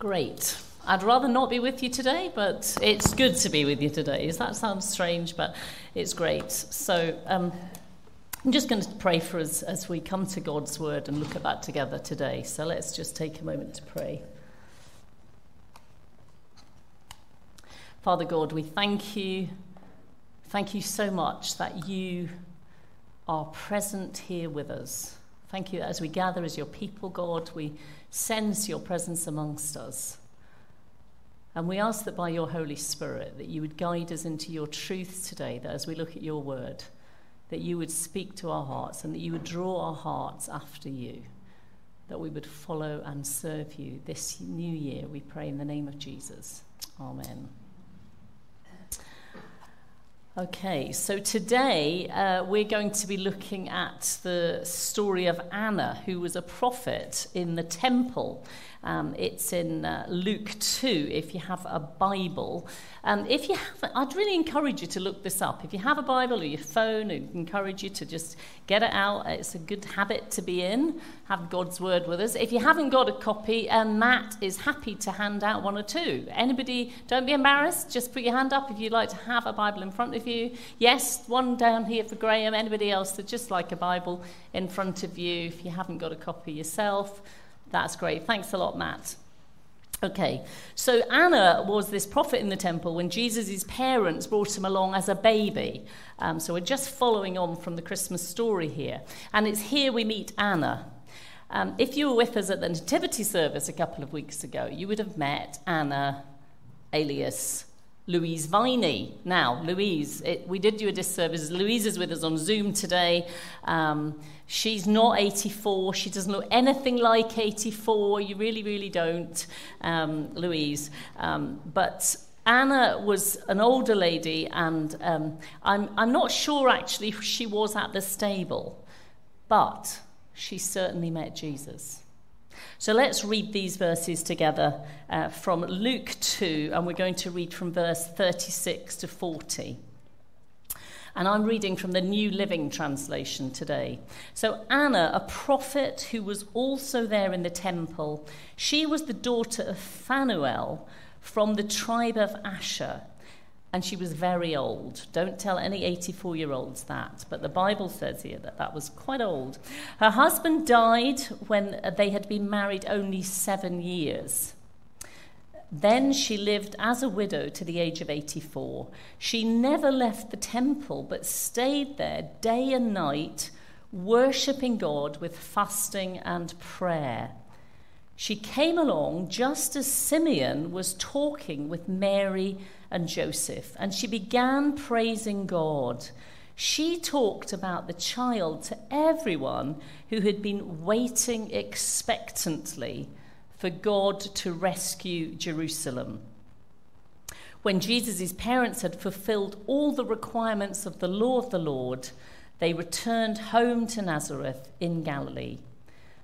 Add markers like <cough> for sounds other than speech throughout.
Great. I'd rather not be with you today, but it's good to be with you today. That sounds strange, but it's great. So um, I'm just going to pray for us as we come to God's word and look at that together today. So let's just take a moment to pray. Father God, we thank you. Thank you so much that you are present here with us. Thank you as we gather as your people, God, we sense your presence amongst us. And we ask that by your Holy Spirit that you would guide us into your truth today, that as we look at your word, that you would speak to our hearts and that you would draw our hearts after you, that we would follow and serve you this new year. We pray in the name of Jesus. Amen. Okay, so today uh, we're going to be looking at the story of Anna, who was a prophet in the temple. Um, it's in uh, Luke 2 if you have a Bible. Um, if you haven't, I'd really encourage you to look this up. If you have a Bible or your phone, I'd encourage you to just get it out. It's a good habit to be in. Have God's Word with us. If you haven't got a copy, um, Matt is happy to hand out one or two. Anybody, don't be embarrassed. Just put your hand up if you'd like to have a Bible in front of you. Yes, one down here for Graham. Anybody else that just like a Bible in front of you if you haven't got a copy yourself. That's great. Thanks a lot, Matt. Okay, so Anna was this prophet in the temple when Jesus' parents brought him along as a baby. Um, so we're just following on from the Christmas story here. And it's here we meet Anna. Um, if you were with us at the Nativity service a couple of weeks ago, you would have met Anna alias Louise Viney. Now, Louise, it, we did do a disservice. Louise is with us on Zoom today. Um, she's not 84. She doesn't look anything like 84. You really, really don't, um, Louise. Um, but Anna was an older lady, and um, I'm, I'm not sure actually if she was at the stable, but she certainly met Jesus. So let's read these verses together uh, from Luke 2, and we're going to read from verse 36 to 40. And I'm reading from the New Living Translation today. So, Anna, a prophet who was also there in the temple, she was the daughter of Phanuel from the tribe of Asher and she was very old. Don't tell any 84 year olds that, but the Bible says here that that was quite old. Her husband died when uh, they had been married only seven years. Then she lived as a widow to the age of 84. She never left the temple, but stayed there day and night, worshipping God with fasting and prayer. She came along just as Simeon was talking with Mary and Joseph, and she began praising God. She talked about the child to everyone who had been waiting expectantly for God to rescue Jerusalem. When Jesus' parents had fulfilled all the requirements of the law of the Lord, they returned home to Nazareth in Galilee.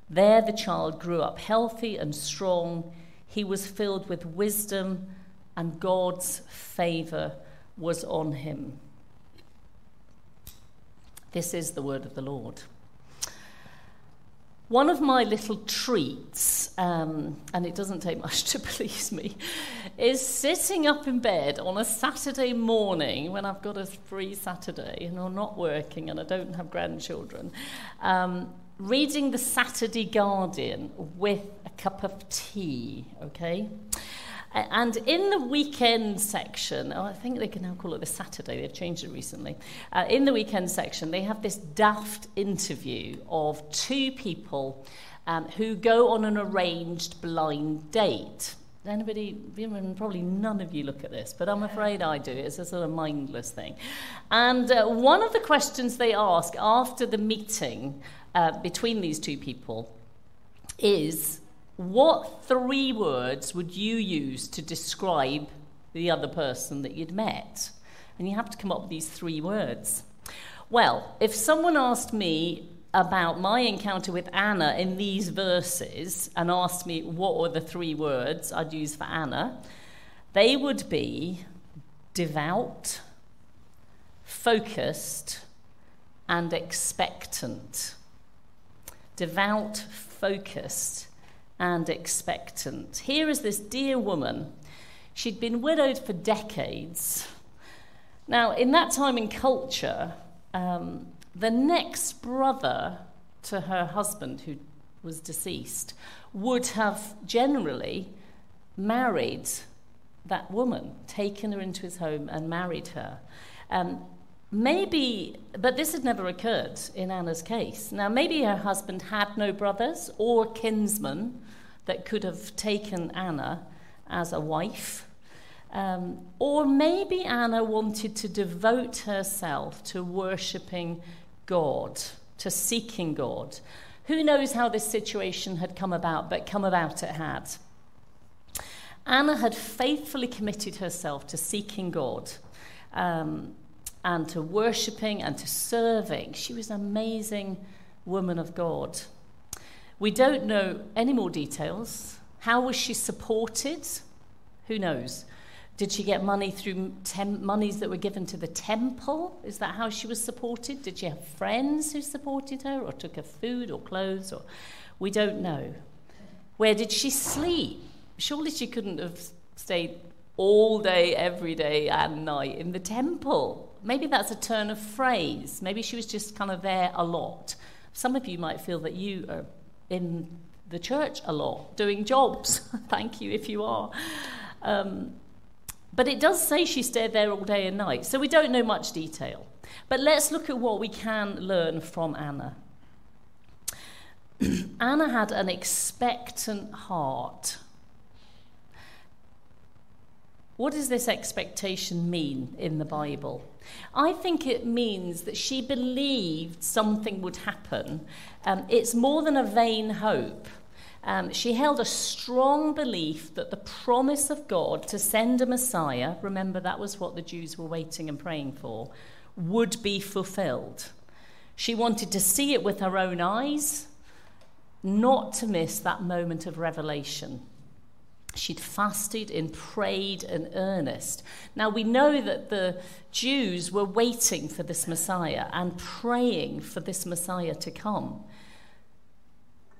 There the child grew up healthy and strong. He was filled with wisdom and God's favor was on him. This is the word of the Lord. One of my little treats, um, and it doesn't take much to <laughs> please me, is sitting up in bed on a Saturday morning when I've got a free Saturday and I'm not working and I don't have grandchildren, um, reading the Saturday Guardian with a cup of tea, okay? And in the weekend section, oh, I think they can now call it the Saturday, they've changed it recently. Uh, in the weekend section, they have this daft interview of two people um, who go on an arranged blind date. Anybody, probably none of you look at this, but I'm afraid I do. It's a sort of mindless thing. And uh, one of the questions they ask after the meeting uh, between these two people is what three words would you use to describe the other person that you'd met? And you have to come up with these three words. Well, if someone asked me about my encounter with Anna in these verses and asked me what were the three words I'd use for Anna, they would be devout, focused, and expectant. Devout, focused, and expectant. Here is this dear woman. She'd been widowed for decades. Now, in that time in culture, um, the next brother to her husband, who was deceased, would have generally married that woman, taken her into his home and married her. Um, maybe, but this had never occurred in Anna's case. Now, maybe her husband had no brothers or kinsmen that could have taken Anna as a wife. Um, or maybe Anna wanted to devote herself to worshipping God, to seeking God. Who knows how this situation had come about, but come about it had. Anna had faithfully committed herself to seeking God um, and to worshipping and to serving. She was an amazing woman of God. We don't know any more details. How was she supported? Who knows? Did she get money through tem- monies that were given to the temple? Is that how she was supported? Did she have friends who supported her or took her food or clothes? Or we don't know. Where did she sleep? Surely she couldn't have stayed all day, every day, and night in the temple. Maybe that's a turn of phrase. Maybe she was just kind of there a lot. Some of you might feel that you are in the church a lot, doing jobs. <laughs> Thank you if you are. Um, but it does say she stayed there all day and night, so we don't know much detail. But let's look at what we can learn from Anna. <clears throat> Anna had an expectant heart. What does this expectation mean in the Bible? I think it means that she believed something would happen. Um, it's more than a vain hope. Um, she held a strong belief that the promise of God to send a Messiah, remember that was what the Jews were waiting and praying for, would be fulfilled. She wanted to see it with her own eyes, not to miss that moment of revelation. She'd fasted and prayed in earnest. Now, we know that the Jews were waiting for this Messiah and praying for this Messiah to come.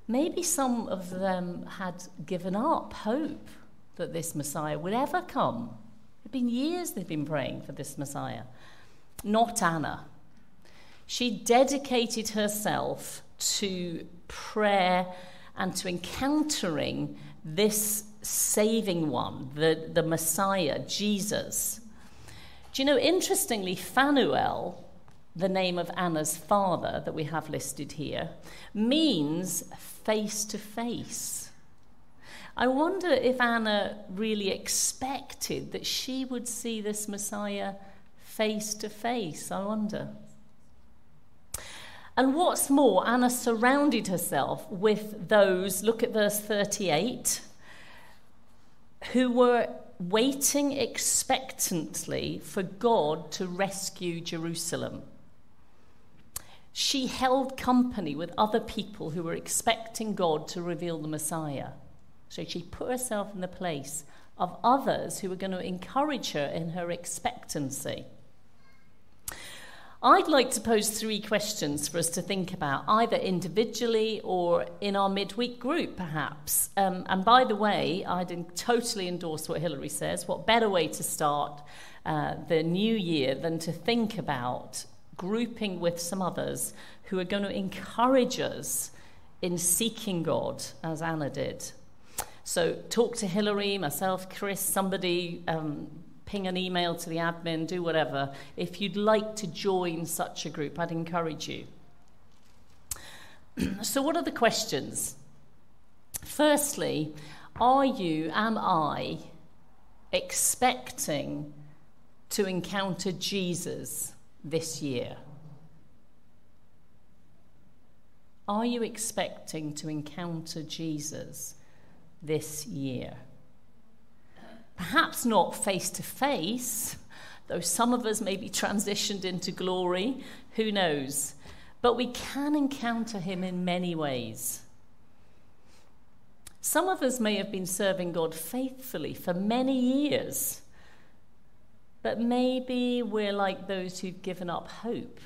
Maybe some of them had given up hope that this Messiah would ever come. It had been years they'd been praying for this Messiah. Not Anna. She dedicated herself to prayer and to encountering this saving one, the, the Messiah, Jesus. Do you know, interestingly, Phanuel, the name of Anna's father that we have listed here, means face to face. I wonder if Anna really expected that she would see this Messiah face to face. I wonder. And what's more, Anna surrounded herself with those, look at verse 38, who were waiting expectantly for God to rescue Jerusalem. She held company with other people who were expecting God to reveal the Messiah. So she put herself in the place of others who were going to encourage her in her expectancy. I'd like to pose three questions for us to think about, either individually or in our midweek group, perhaps. Um, and by the way, I'd totally endorse what Hilary says. What better way to start uh, the new year than to think about grouping with some others who are going to encourage us in seeking God, as Anna did? So, talk to Hilary, myself, Chris, somebody. Um, ping an email to the admin, do whatever. If you'd like to join such a group, I'd encourage you. <clears throat> so, what are the questions? Firstly, are you, am I, expecting to encounter Jesus this year? Are you expecting to encounter Jesus this year? Perhaps not face to face, though some of us may be transitioned into glory, who knows? But we can encounter him in many ways. Some of us may have been serving God faithfully for many years, but maybe we're like those who've given up hope.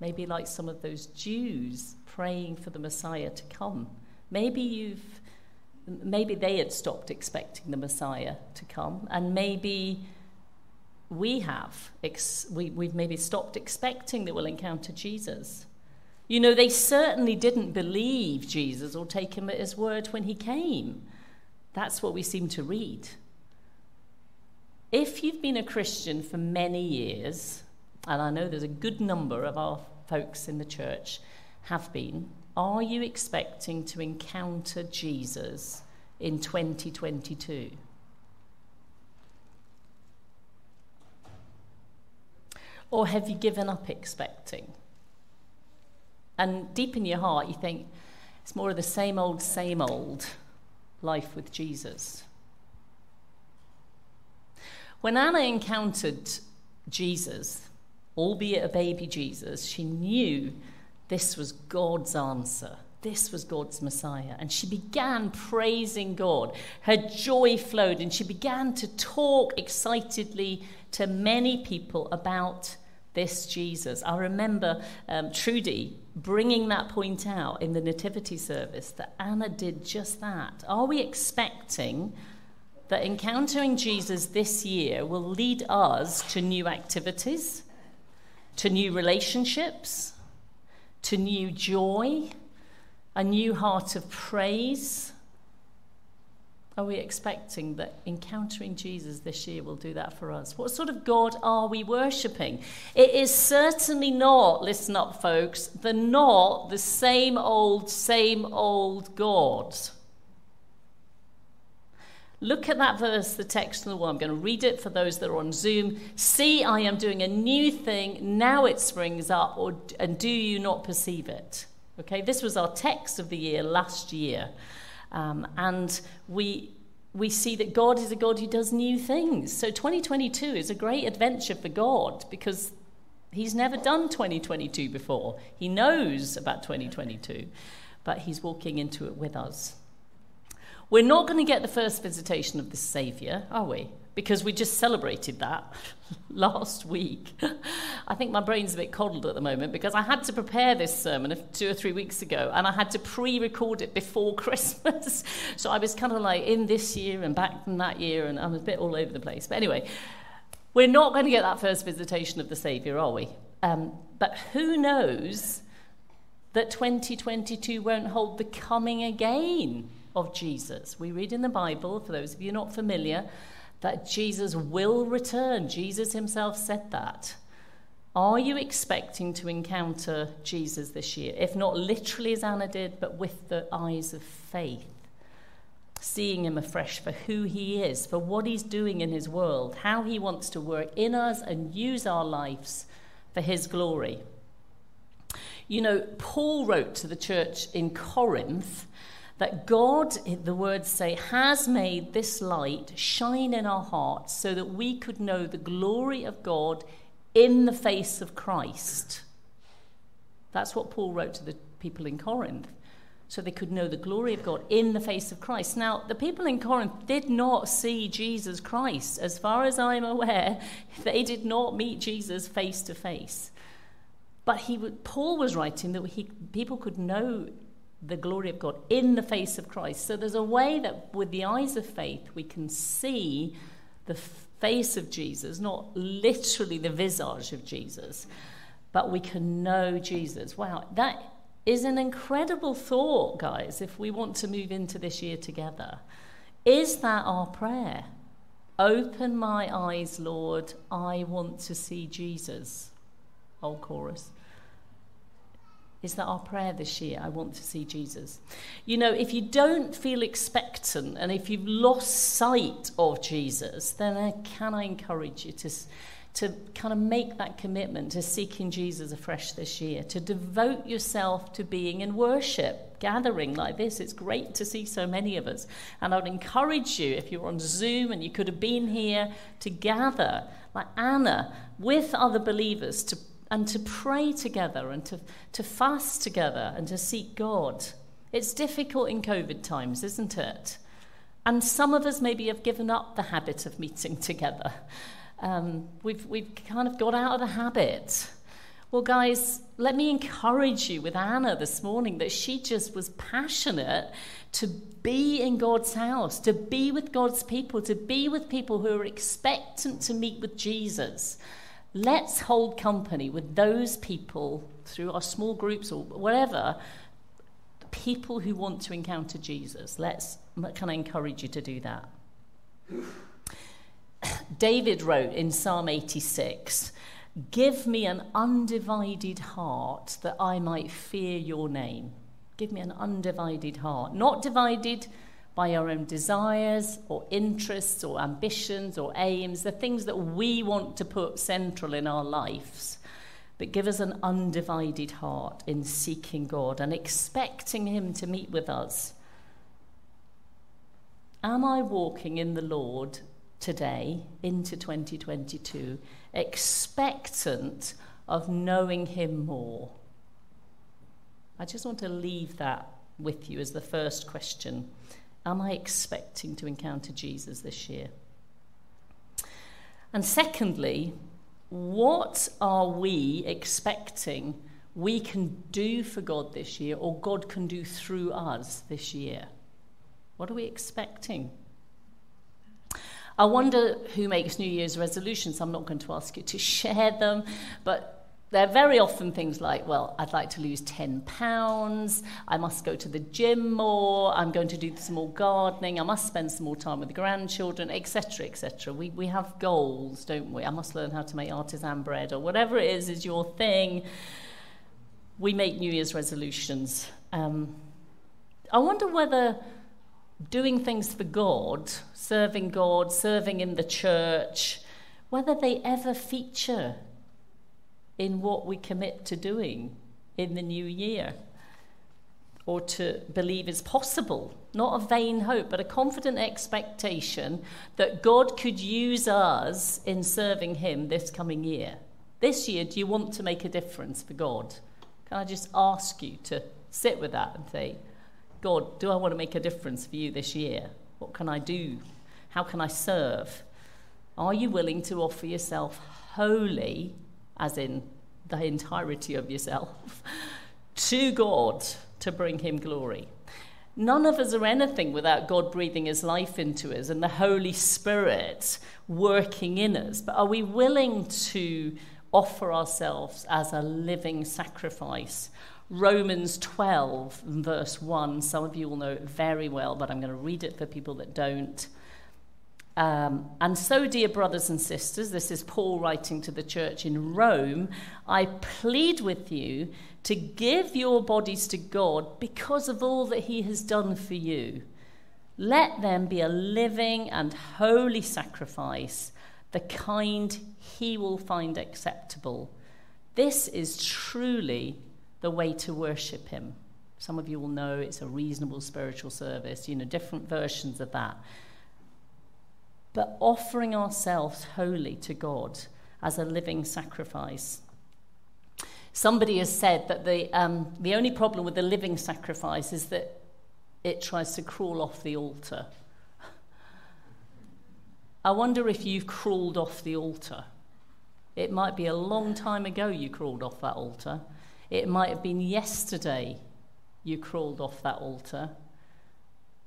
Maybe like some of those Jews praying for the Messiah to come. Maybe you've maybe they had stopped expecting the Messiah to come, and maybe we have. Ex- we, we've maybe stopped expecting that we'll encounter Jesus. You know, they certainly didn't believe Jesus or take him at his word when he came. That's what we seem to read. If you've been a Christian for many years, and I know there's a good number of our folks in the church have been, are you expecting to encounter Jesus in 2022? Or have you given up expecting? And deep in your heart, you think it's more of the same old, same old life with Jesus. When Anna encountered Jesus, albeit a baby Jesus, she knew this was God's answer. This was God's Messiah. And she began praising God. Her joy flowed, and she began to talk excitedly to many people about this Jesus. I remember um, Trudy bringing that point out in the Nativity service that Anna did just that. Are we expecting that encountering Jesus this year will lead us to new activities, to new relationships, to new joy, a new heart of praise? Are we expecting that encountering Jesus this year will do that for us? What sort of God are we worshipping? It is certainly not, listen up, folks, the not the same old, same old God. Look at that verse, the text in the word. I'm going to read it for those that are on Zoom. See, I am doing a new thing. Now it springs up, or, and do you not perceive it? Okay, this was our text of the year last year. Um, and we, we see that God is a God who does new things. So 2022 is a great adventure for God because He's never done 2022 before. He knows about 2022, but He's walking into it with us. We're not going to get the first visitation of the Saviour, are we? because we just celebrated that <laughs> last week. <laughs> I think my brain's a bit coddled at the moment because I had to prepare this sermon two or three weeks ago and I had to pre record it before <laughs> Christmas. so I was kind of like in this year and back from that year and I'm a bit all over the place. But anyway, we're not going to get that first visitation of the Saviour, are we? Um, but who knows that 2022 won't hold the coming again of Jesus? We read in the Bible, for those of you not familiar, that Jesus will return. Jesus himself said that. Are you expecting to encounter Jesus this year? If not literally as Anna did, but with the eyes of faith, seeing him afresh for who he is, for what he's doing in his world, how he wants to work in us and use our lives for his glory. You know, Paul wrote to the church in Corinth that God, the words say, has made this light shine in our hearts so that we could know the glory of God in the face of Christ. That's what Paul wrote to the people in Corinth. So they could know the glory of God in the face of Christ. Now, the people in Corinth did not see Jesus Christ. As far as I'm aware, <laughs> they did not meet Jesus face to face. But he, Paul was writing that he, people could know the glory of God in the face of Christ. So there's a way that with the eyes of faith we can see the face of Jesus, not literally the visage of Jesus, but we can know Jesus. Wow, that is an incredible thought, guys, if we want to move into this year together. Is that our prayer? Open my eyes, Lord. I want to see Jesus. Old chorus. Is that our prayer this year? I want to see Jesus. You know, if you don't feel expectant and if you've lost sight of Jesus, then I, can I encourage you to, to kind of make that commitment to seeking Jesus afresh this year, to devote yourself to being in worship, gathering like this. It's great to see so many of us. And I would encourage you, if you're on Zoom and you could have been here, to gather like Anna with other believers to and to pray together and to, to fast together and to seek God. It's difficult in COVID times, isn't it? And some of us maybe have given up the habit of meeting <laughs> together. Um, we've, we've kind of got out of the habit. Well, guys, let me encourage you with Anna this morning that she just was passionate to be in God's house, to be with God's people, to be with people who are expectant to meet with Jesus. Let's hold company with those people through our small groups or whatever, people who want to encounter Jesus. Let's, can I encourage you to do that? <clears throat> David wrote in Psalm 86 Give me an undivided heart that I might fear your name. Give me an undivided heart, not divided by our own desires or interests or ambitions or aims, the things that we want to put central in our lives. But give us an undivided heart in seeking God and expecting Him to meet with us. Am I walking in the Lord today into 2022, expectant of knowing Him more? I just want to leave that with you as the first question. Am I expecting to encounter Jesus this year? And secondly, what are we expecting we can do for God this year or God can do through us this year? What are we expecting? I wonder who makes New Year's resolutions. I'm not going to ask you to <laughs> share them, but they're very often things like, well, I'd like to lose 10 pounds, I must go to the gym more, I'm going to do some more gardening, I must spend some more time with the grandchildren, etc., etc. We, we have goals, don't we? I must learn how to make artisan bread, or whatever it is, is your thing. We make New Year's resolutions. Um, I wonder whether doing things for God, serving God, serving in the church, whether they ever feature in what we commit to doing in the new year or to believe is possible. Not a vain hope, but a confident expectation that God could use us in serving Him this coming year. This year, do you want to make a difference for God? Can I just ask you to sit with that and say, God, do I want to make a difference for you this year? What can I do? How can I serve? Are you willing to offer yourself wholly as in the entirety of yourself, to God to bring Him glory. None of us are anything without God breathing His life into us and the Holy Spirit working in us. But are we willing to offer ourselves as a living sacrifice? Romans 12, verse 1. Some of you will know it very well, but I'm going to read it for people that don't. Um, and so, dear brothers and sisters, this is Paul writing to the church in Rome. I plead with you to give your bodies to God because of all that He has done for you. Let them be a living and holy sacrifice, the kind He will find acceptable. This is truly the way to worship Him. Some of you will know it's a reasonable spiritual service, you know, different versions of that but offering ourselves wholly to God as a living sacrifice. Somebody has said that the, um, the only problem with the living sacrifice is that it tries to crawl off the altar. I wonder if you've crawled off the altar. It might be a long time ago you crawled off that altar. It might have been yesterday you crawled off that altar.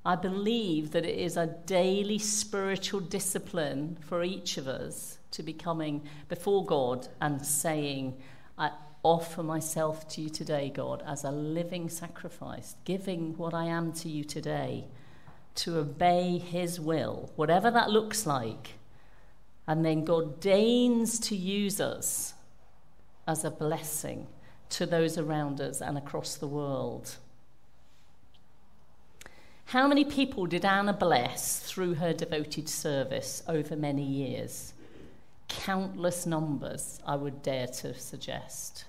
I believe that it is a daily spiritual discipline for each of us to be coming before God and saying, I offer myself to you today, God, as a living sacrifice, giving what I am to you today to obey His will, whatever that looks like. And then God deigns to use us as a blessing to those around us and across the world. How many people did Anna bless through her devoted service over many years? Countless numbers, I would dare to suggest.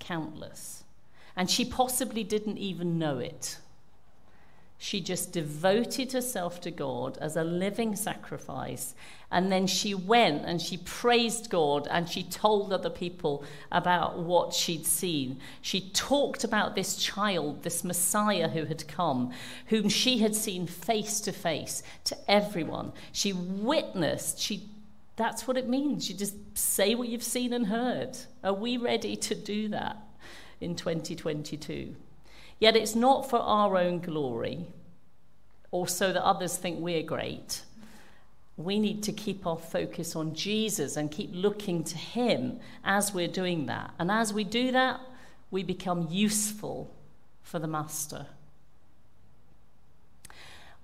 Countless. And she possibly didn't even know it. She just devoted herself to God as a living sacrifice. And then she went and she praised God and she told other people about what she'd seen. She talked about this child, this Messiah who had come, whom she had seen face to face to everyone. She witnessed, she That's what it means. You just say what you've seen and heard. Are we ready to do that in 2022? Yet it's not for our own glory or so that others think we're great. We need to keep our focus on Jesus and keep looking to Him as we're doing that. And as we do that, we become useful for the Master.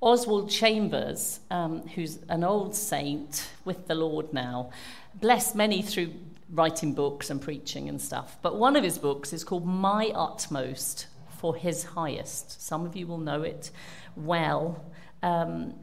Oswald Chambers, um, who's an old saint with the Lord now, blessed many through writing books and preaching and stuff. But one of his books is called My Utmost for His Highest. Some of you will know it well. Um,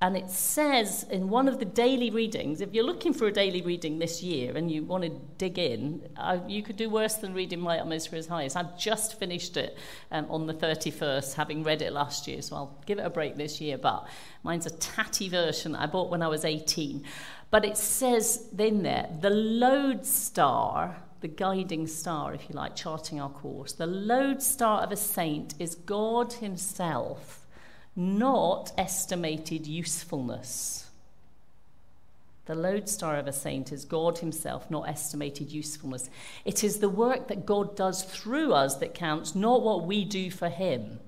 and it says in one of the daily readings, if you're looking for a daily reading this year and you want to dig in, uh, you could do worse than reading My Utmost for His Highest. I've just finished it um, on the 31st, having read it last year, so I'll give it a break this year. But mine's a tatty version that I bought when I was 18. But it says in there, the lodestar, the guiding star, if you like, charting our course, the lodestar of a saint is God Himself not estimated usefulness. The lodestar of a saint is God Himself, not estimated usefulness. It is the work that God does through us that counts, not what we do for Him.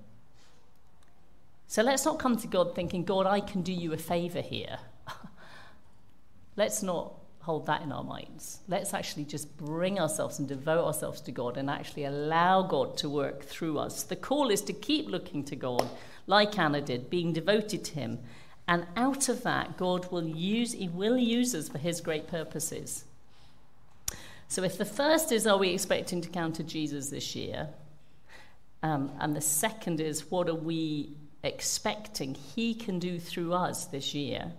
So let's not come to God thinking, God, I can do you a favor here. <laughs> let's not hold that in our minds. Let's actually just bring ourselves and devote ourselves to God and actually allow God to work through us. The call is to keep looking to God like Anna did, being devoted to him. And out of that, God will use, he will use us for his great purposes. So if the first is, are we expecting to encounter Jesus this year? Um, and the second is, what are we expecting he can do through us this year?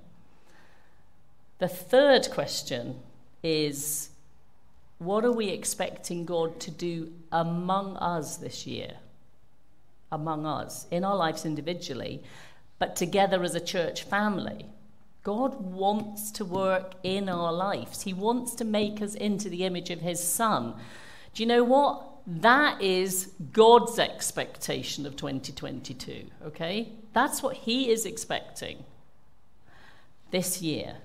The third question is, what are we expecting God to do among us this year? among us, in our lives individually, but together as a church family. God wants to work in our lives. He wants to make us into the image of His Son. Do you know what? That is God's expectation of 2022, okay? That's what He is expecting this year,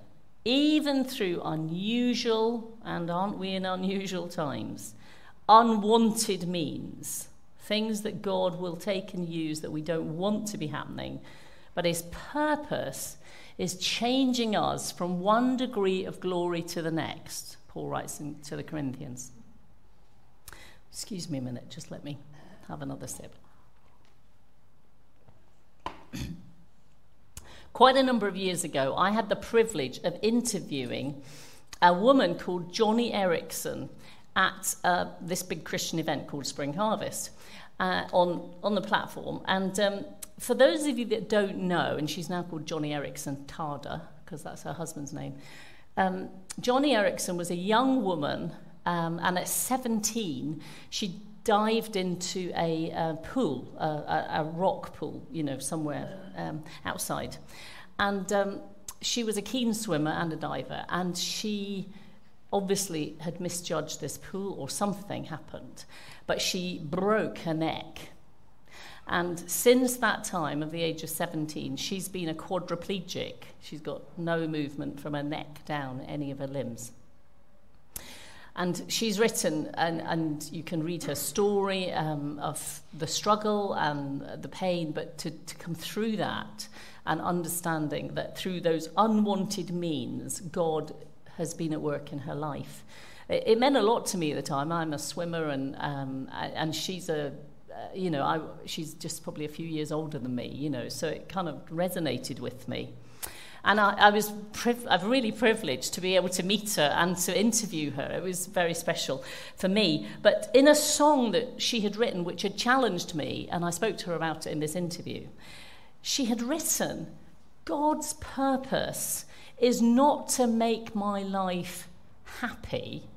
even through unusual, and aren't we in unusual times, unwanted means things that God will take and use that we don't want to be happening. But his purpose is changing us from one degree of glory to the next, Paul writes in, to the Corinthians. Excuse me a minute, just let me have another sip. Quite a number of years ago, I had the privilege of interviewing a woman called Joni Eareckson at uh, this big Christian event called Spring Harvest uh, on, on the platform. And um, for those of you that don't know, and she's now called Joni Eareckson Tada, because that's her husband's name, um, Joni Eareckson was a young woman, um, and at 17, she dived into a, pool, a, a, a, rock pool, you know, somewhere um, outside. And um, she was a keen swimmer and a diver, and she obviously had misjudged this pool or something happened, but she broke her neck. And since that time, of the age of 17, she's been a quadriplegic. She's got no movement from her neck down any of her limbs. And she's written, and, and you can read her story um, of the struggle and the pain, but to, to come through that and understanding that through those unwanted means, God has been at work in her life. It, it meant a lot to me at the time. I'm a swimmer, and um, and she's a uh, you know, I, she's just probably a few years older than me, you know, so it kind of resonated with me. And I, I was priv- I'm really privileged to be able to meet her and to interview her. It was very special for me. But in a song that she had written, which had challenged me, and I spoke to her about it in this interview, she had written, God's purpose is not to make my life happy,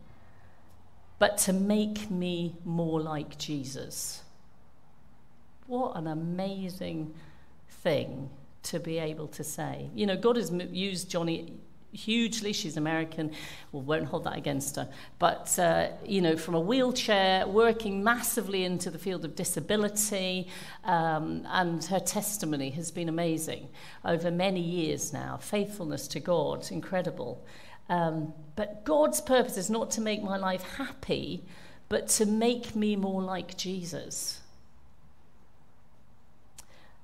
but to make me more like Jesus. What an amazing thing to be able to say. You know, God has used Joni hugely. She's American. We won't hold that against her. But, uh, you know, from a wheelchair, working massively into the field of disability, um, and her testimony has been amazing over many years now. Faithfulness to God, incredible. Um, but God's purpose is not to make my life happy, but to make me more like Jesus.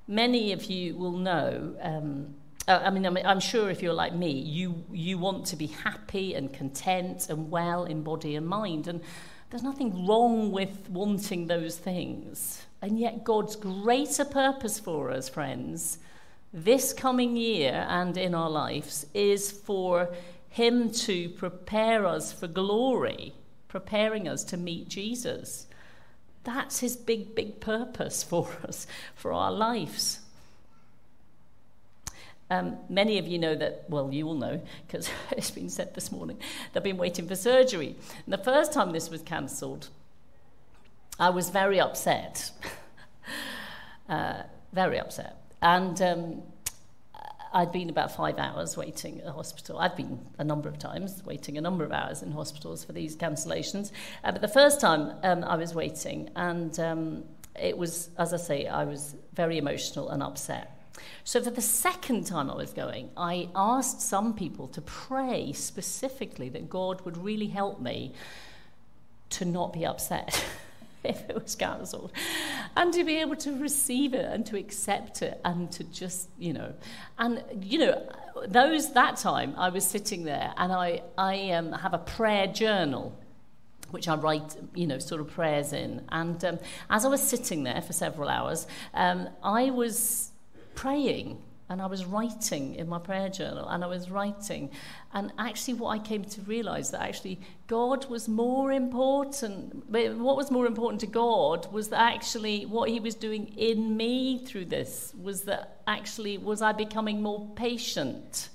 Many of you will know. Um, uh, I mean, I'm sure if you're like me, you, you want to be happy and content and well in body and mind. And there's nothing wrong with wanting those things. And yet, God's greater purpose for us, friends, this coming year and in our lives, is for Him to prepare us for glory, preparing us to meet Jesus. That's his big, big purpose for <laughs> us, for our lives. Um, many of you know that, well, you all know, because <laughs> it's been said this morning, they've been waiting for surgery. And the first time this was cancelled, I was very upset. <laughs> uh, very upset. And um, I'd been about five hours waiting at the hospital. I've been a number of times waiting a number of hours in hospitals for these cancellations. Uh, but the first time um, I was waiting, and um, it was, as I say, I was very emotional and upset. So, for the second time I was going, I asked some people to pray specifically that God would really help me to not be upset. <laughs> <laughs> if it was cancelled, and to be able to receive it and to accept it and to just, you know, and you know, those that time I was sitting there and I I um, have a prayer journal. Which I write, you know, sort of prayers in. And um, as I was sitting there for several hours, um, I was praying and I was writing in my prayer journal and I was writing. And actually, what I came to realize that actually God was more important. What was more important to God was that actually what He was doing in me through this was that actually, was I becoming more patient?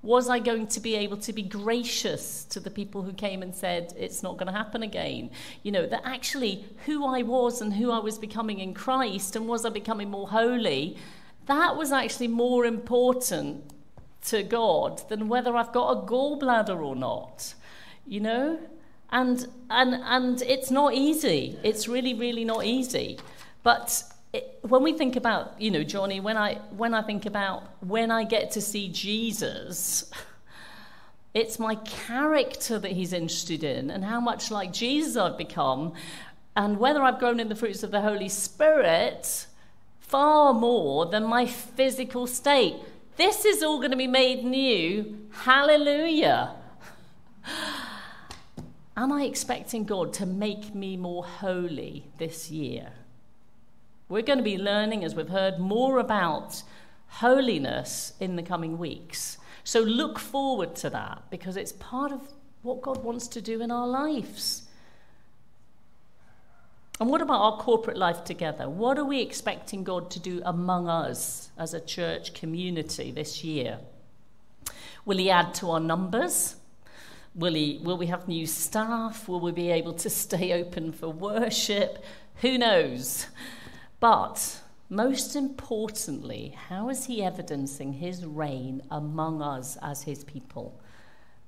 Was I going to be able to be gracious to the people who came and said, it's not going to happen again? You know, that actually who I was and who I was becoming in Christ, and was I becoming more holy? That was actually more important to God than whether I've got a gallbladder or not, you know? And, and, and it's not easy. It's really, really not easy. But it, when we think about, you know, Joni, when I, when I think about when I get to see Jesus, <laughs> it's my character that he's interested in and how much like Jesus I've become and whether I've grown in the fruits of the Holy Spirit far more than my physical state. This is all going to be made new. Hallelujah. <sighs> Am I expecting God to make me more holy this year? We're going to be learning, as we've heard, more about holiness in the coming weeks. So look forward to that because it's part of what God wants to do in our lives. And what about our corporate life together? What are we expecting God to do among us as a church community this year? Will He add to our numbers? Will, he, will we have new staff? Will we be able to stay open for worship? Who knows? But most importantly, how is He evidencing His reign among us as His people?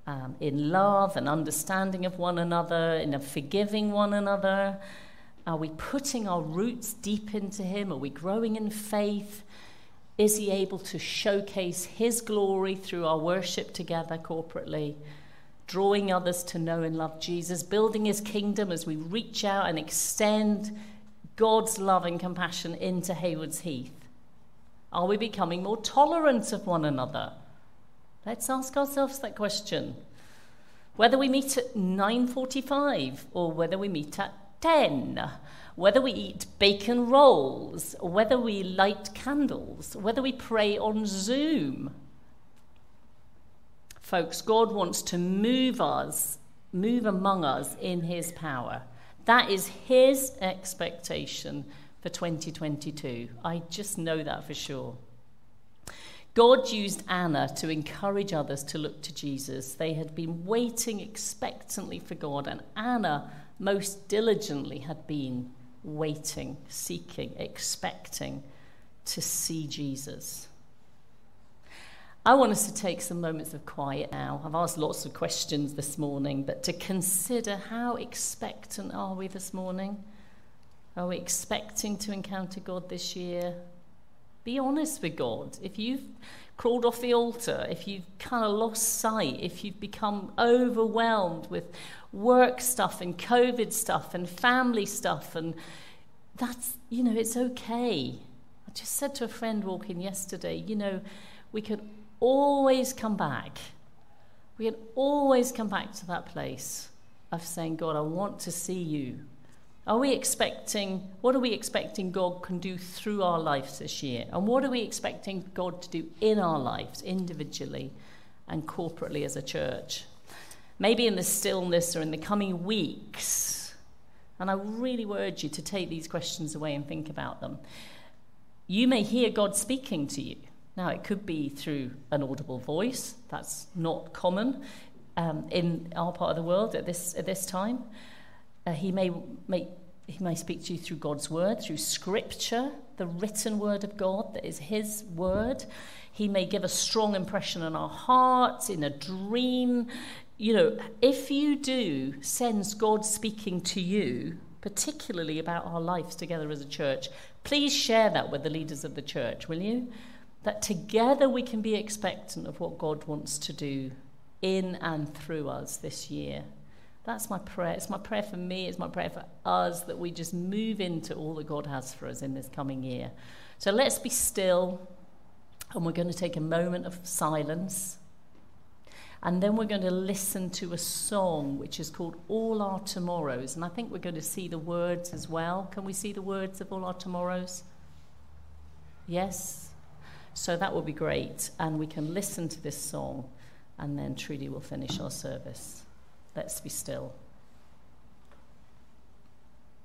Um, in love and understanding of one another, in forgiving one another are we putting our roots deep into Him? Are we growing in faith? Is He able to showcase His glory through our worship together corporately? Drawing others to know and love Jesus, building His kingdom as we reach out and extend God's love and compassion into Haywards Heath? Are we becoming more tolerant of one another? Let's ask ourselves that question. Whether we meet at 9:45 or whether we meet at 10, whether we eat bacon rolls, whether we light candles, whether we pray on Zoom. Folks, God wants to move us, move among us in His power. That is His expectation for 2022. I just know that for sure. God used Anna to encourage others to look to Jesus. They had been waiting expectantly for God, and Anna most diligently had been waiting, seeking, expecting to see Jesus. I want us to take some moments of quiet now. I've asked lots of questions this morning, but to consider how expectant are we this morning? Are we expecting to encounter God this year? Be honest with God. If you've crawled off the altar, if you've kind of lost sight, if you've become overwhelmed with work stuff and COVID stuff and family stuff, and that's, you know, it's okay. I just said to a friend walking yesterday, you know, we could always come back. We can always come back to that place of saying, God, I want to see you. Are we expecting, what are we expecting God can do through our lives this year? And what are we expecting God to do in our lives individually and corporately as a church? Maybe in the stillness or in the coming weeks. And I really urge you to take these questions away and think about them. You may hear God speaking to you. Now, it could be through an audible voice, that's not common um, in our part of the world at this, at this time. Uh, he, may, he may speak to you through God's word, through scripture, the written word of God that is his word. He may give a strong impression in our hearts, in a dream. You know, if you do sense God speaking to you, particularly about our lives together as a church, please share that with the leaders of the church, will you? That together we can be expectant of what God wants to do in and through us this year. That's my prayer. It's my prayer for me, it's my prayer for us that we just move into all that God has for us in this coming year. So let's be still, and we're going to take a moment of silence. And then we're going to listen to a song which is called All Our Tomorrows. And I think we're going to see the words as well. Can we see the words of All Our Tomorrows? Yes? So that will be great. And we can listen to this song and then Trudy will finish our service. Let's be still.